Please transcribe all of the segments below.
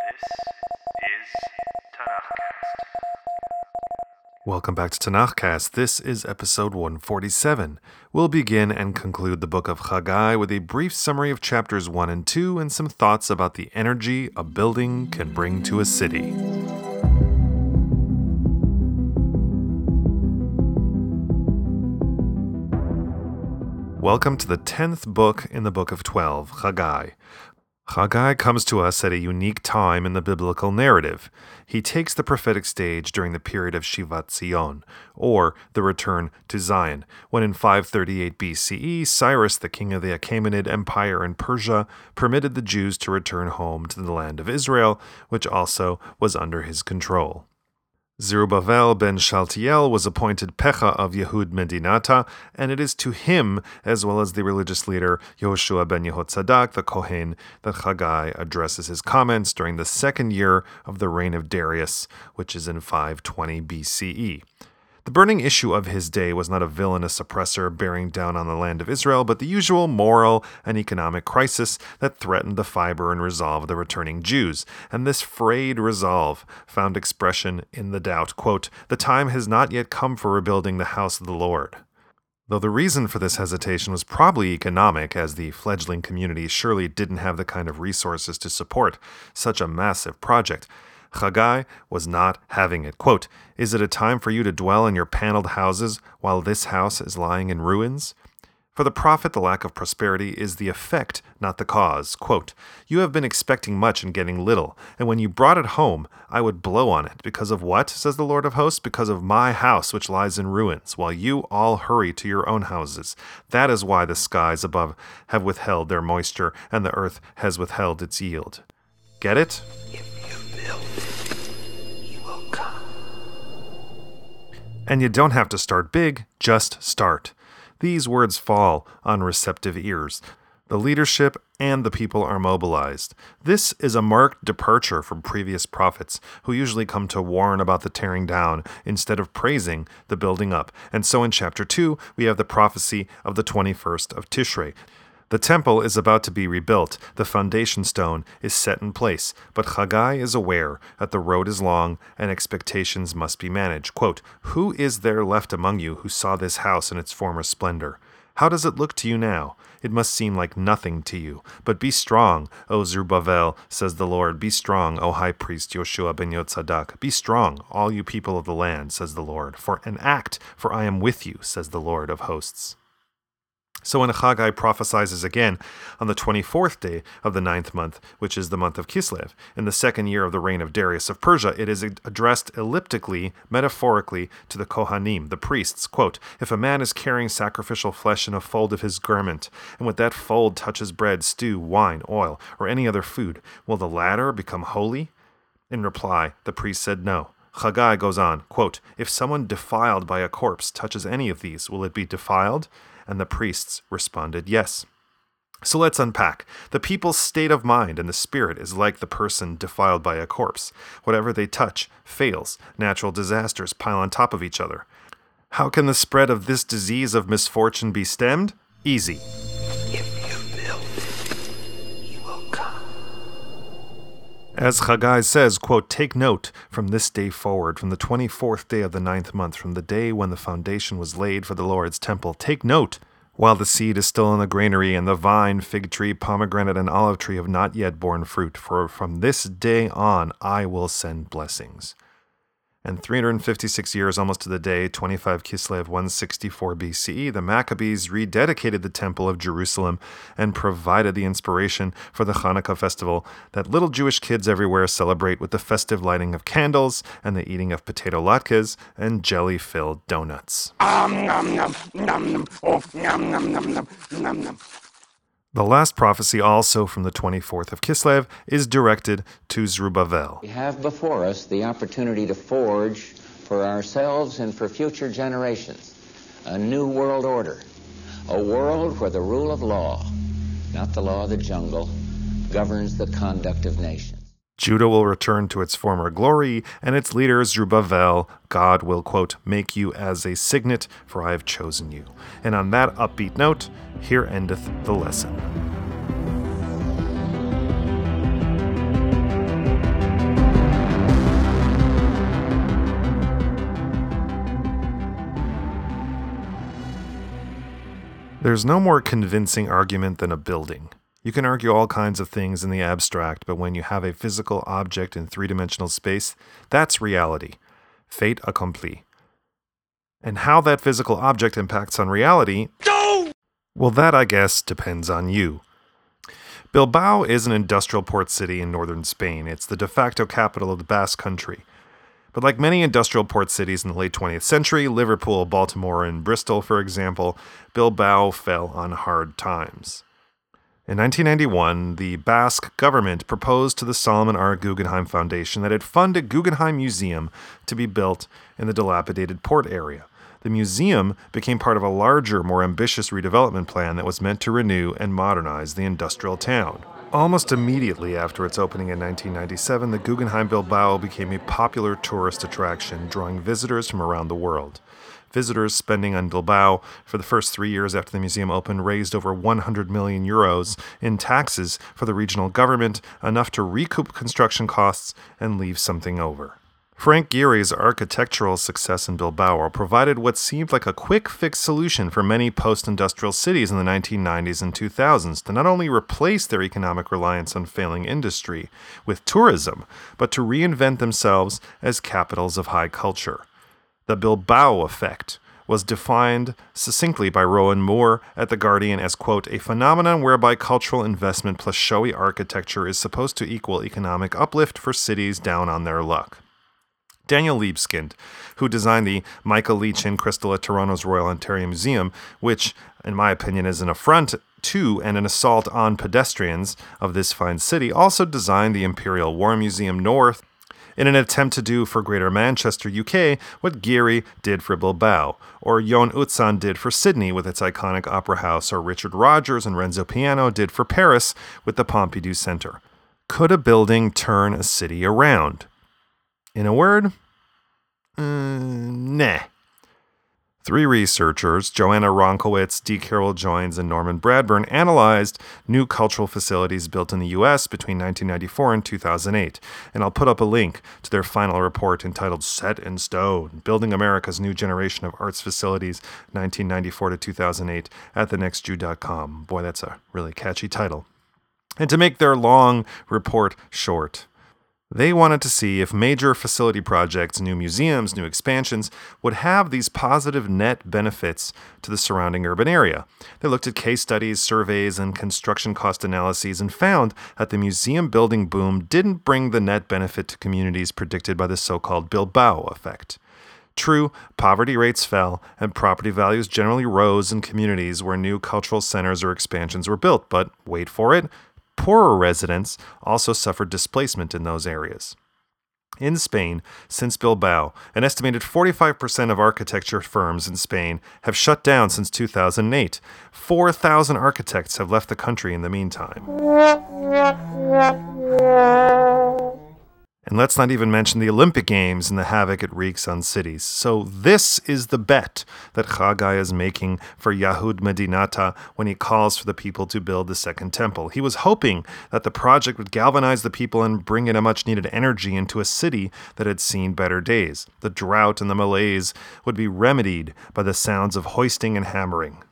This is Tanakhcast. Welcome back to Tanakhcast. This is episode 147. We'll begin and conclude the book of Haggai with a brief summary of chapters 1 and 2 and some thoughts about the energy a building can bring to a city. Welcome to the 10th book in the book of 12, Haggai. Haggai comes to us at a unique time in the biblical narrative. He takes the prophetic stage during the period of Shivat Zion, or the return to Zion, when in 538 BCE, Cyrus, the king of the Achaemenid Empire in Persia, permitted the Jews to return home to the land of Israel, which also was under his control. Zerubbabel ben Shaltiel was appointed Pecha of Yehud Medinata, and it is to him, as well as the religious leader Yehoshua ben Yehotzadak, the Kohen, that Haggai addresses his comments during the second year of the reign of Darius, which is in 520 BCE. The burning issue of his day was not a villainous oppressor bearing down on the land of Israel, but the usual moral and economic crisis that threatened the fiber and resolve of the returning Jews. And this frayed resolve found expression in the doubt, quote, "The time has not yet come for rebuilding the house of the Lord." Though the reason for this hesitation was probably economic, as the fledgling community surely didn't have the kind of resources to support such a massive project, Haggai was not having it. Quote, Is it a time for you to dwell in your paneled houses while this house is lying in ruins? For the prophet, the lack of prosperity is the effect, not the cause. Quote, You have been expecting much and getting little, and when you brought it home, I would blow on it. Because of what, says the Lord of hosts? Because of my house which lies in ruins, while you all hurry to your own houses. That is why the skies above have withheld their moisture, and the earth has withheld its yield. Get it? And you don't have to start big, just start. These words fall on receptive ears. The leadership and the people are mobilized. This is a marked departure from previous prophets, who usually come to warn about the tearing down instead of praising the building up. And so in chapter 2, we have the prophecy of the 21st of Tishrei. The temple is about to be rebuilt, the foundation stone is set in place, but Haggai is aware that the road is long and expectations must be managed. Quote, Who is there left among you who saw this house in its former splendor? How does it look to you now? It must seem like nothing to you. But be strong, O Zerubbabel, says the Lord. Be strong, O high priest Yoshua ben Yotzadak. Be strong, all you people of the land, says the Lord. For an act, for I am with you, says the Lord of hosts. So when Haggai prophesies again on the 24th day of the ninth month, which is the month of Kislev, in the second year of the reign of Darius of Persia, it is addressed elliptically, metaphorically, to the Kohanim, the priests. Quote, If a man is carrying sacrificial flesh in a fold of his garment, and with that fold touches bread, stew, wine, oil, or any other food, will the latter become holy? In reply, the priest said no. Haggai goes on, quote, If someone defiled by a corpse touches any of these, will it be defiled? And the priests responded, Yes. So let's unpack. The people's state of mind and the spirit is like the person defiled by a corpse. Whatever they touch fails. Natural disasters pile on top of each other. How can the spread of this disease of misfortune be stemmed? Easy. If As Haggai says, quote, Take note from this day forward, from the 24th day of the ninth month, from the day when the foundation was laid for the Lord's temple. Take note while the seed is still in the granary, and the vine, fig tree, pomegranate, and olive tree have not yet borne fruit, for from this day on I will send blessings. And 356 years, almost to the day, 25 Kislev 164 BCE, the Maccabees rededicated the Temple of Jerusalem and provided the inspiration for the Hanukkah festival that little Jewish kids everywhere celebrate with the festive lighting of candles and the eating of potato latkes and jelly filled donuts. The last prophecy, also from the 24th of Kislev, is directed to Zerubbabel. We have before us the opportunity to forge for ourselves and for future generations a new world order, a world where the rule of law, not the law of the jungle, governs the conduct of nations. Judah will return to its former glory, and its leader Zerubbabel, God will, quote, make you as a signet, for I have chosen you. And on that upbeat note, here endeth the lesson. There's no more convincing argument than a building. You can argue all kinds of things in the abstract, but when you have a physical object in three dimensional space, that's reality. Fait accompli. And how that physical object impacts on reality, well, that I guess depends on you. Bilbao is an industrial port city in northern Spain. It's the de facto capital of the Basque Country. But like many industrial port cities in the late 20th century, Liverpool, Baltimore, and Bristol, for example, Bilbao fell on hard times. In 1991, the Basque government proposed to the Solomon R. Guggenheim Foundation that it fund a Guggenheim Museum to be built in the dilapidated port area. The museum became part of a larger, more ambitious redevelopment plan that was meant to renew and modernize the industrial town. Almost immediately after its opening in 1997, the Guggenheim Bilbao became a popular tourist attraction, drawing visitors from around the world. Visitors spending on Bilbao for the first three years after the museum opened raised over 100 million euros in taxes for the regional government, enough to recoup construction costs and leave something over. Frank Gehry's architectural success in Bilbao provided what seemed like a quick fix solution for many post industrial cities in the 1990s and 2000s to not only replace their economic reliance on failing industry with tourism, but to reinvent themselves as capitals of high culture. The Bilbao effect was defined succinctly by Rowan Moore at The Guardian as, quote, a phenomenon whereby cultural investment plus showy architecture is supposed to equal economic uplift for cities down on their luck. Daniel Libeskind, who designed the Michael Lee-Chin Crystal at Toronto's Royal Ontario Museum, which, in my opinion, is an affront to and an assault on pedestrians of this fine city, also designed the Imperial War Museum North in an attempt to do for Greater Manchester, UK, what Gehry did for Bilbao, or Yoon Utzon did for Sydney with its iconic opera house, or Richard Rogers and Renzo Piano did for Paris with the Pompidou Center. Could a building turn a city around? In a word, uh, nah. Three researchers, Joanna Woronkowicz, D. Carroll Joynes, and Norman Bradburn, analyzed new cultural facilities built in the U.S. between 1994 and 2008. And I'll put up a link to their final report entitled Set in Stone Building America's New Generation of Arts Facilities, 1994 to 2008, at thenextjew.com. Boy, that's a really catchy title. And to make their long report short, they wanted to see if major facility projects, new museums, new expansions would have these positive net benefits to the surrounding urban area. They looked at case studies, surveys, and construction cost analyses and found that the museum building boom didn't bring the net benefit to communities predicted by the so called Bilbao effect. True, poverty rates fell and property values generally rose in communities where new cultural centers or expansions were built, but wait for it, Poorer residents also suffered displacement in those areas. In Spain, since Bilbao, an estimated 45% of architecture firms in Spain have shut down since 2008. 4,000 architects have left the country in the meantime. And let's not even mention the Olympic Games and the havoc it wreaks on cities. So, this is the bet that Chagai is making for Yehud Medinata when he calls for the people to build the second temple. He was hoping that the project would galvanize the people and bring in a much needed energy into a city that had seen better days. The drought and the malaise would be remedied by the sounds of hoisting and hammering.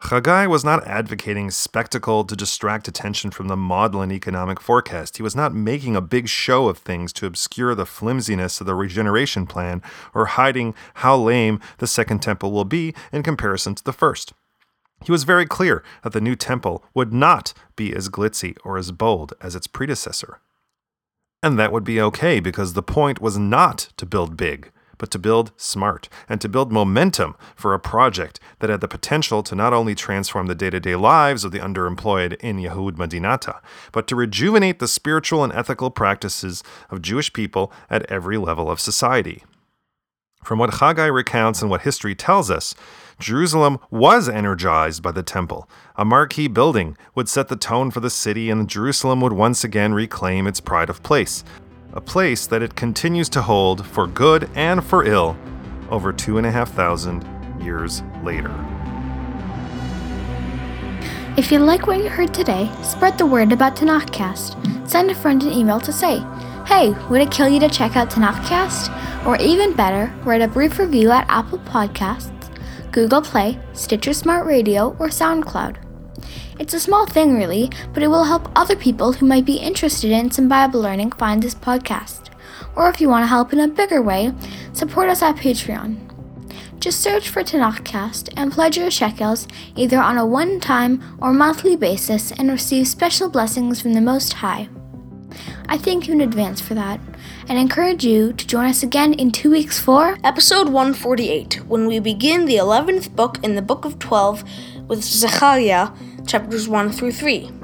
Chagai was not advocating spectacle to distract attention from the maudlin economic forecast. He was not making a big show of things to obscure the flimsiness of the regeneration plan or hiding how lame the second temple will be in comparison to the first. He was very clear that the new temple would not be as glitzy or as bold as its predecessor. And that would be okay because the point was not to build big but to build smart and to build momentum for a project that had the potential to not only transform the day to day lives of the underemployed in Yehud Medinata, but to rejuvenate the spiritual and ethical practices of Jewish people at every level of society. From what Chagai recounts and what history tells us, Jerusalem was energized by the temple. A marquee building would set the tone for the city, and Jerusalem would once again reclaim its pride of place a place that it continues to hold for good and for ill over two and a half thousand years later. If you like what you heard today, spread the word about Tanakhcast. Send a friend an email to say, Hey, would it kill you to check out Tanakhcast? Or even better, write a brief review at Apple Podcasts, Google Play, Stitcher Smart Radio, or SoundCloud. It's a small thing, really, but it will help other people who might be interested in some Bible learning find this podcast. Or if you want to help in a bigger way, support us at Patreon. Just search for Tanakhcast and pledge your shekels either on a one time or monthly basis and receive special blessings from the Most High. I thank you in advance for that and encourage you to join us again in two weeks for Episode 148, when we begin the 11th book in the Book of 12 with Zechariah, chapters 1 through 3.